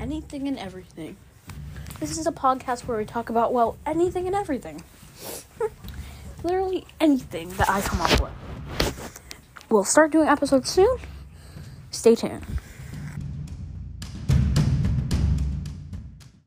anything and everything. This is a podcast where we talk about, well, anything and everything. Literally anything that I come up with. We'll start doing episodes soon. Stay tuned.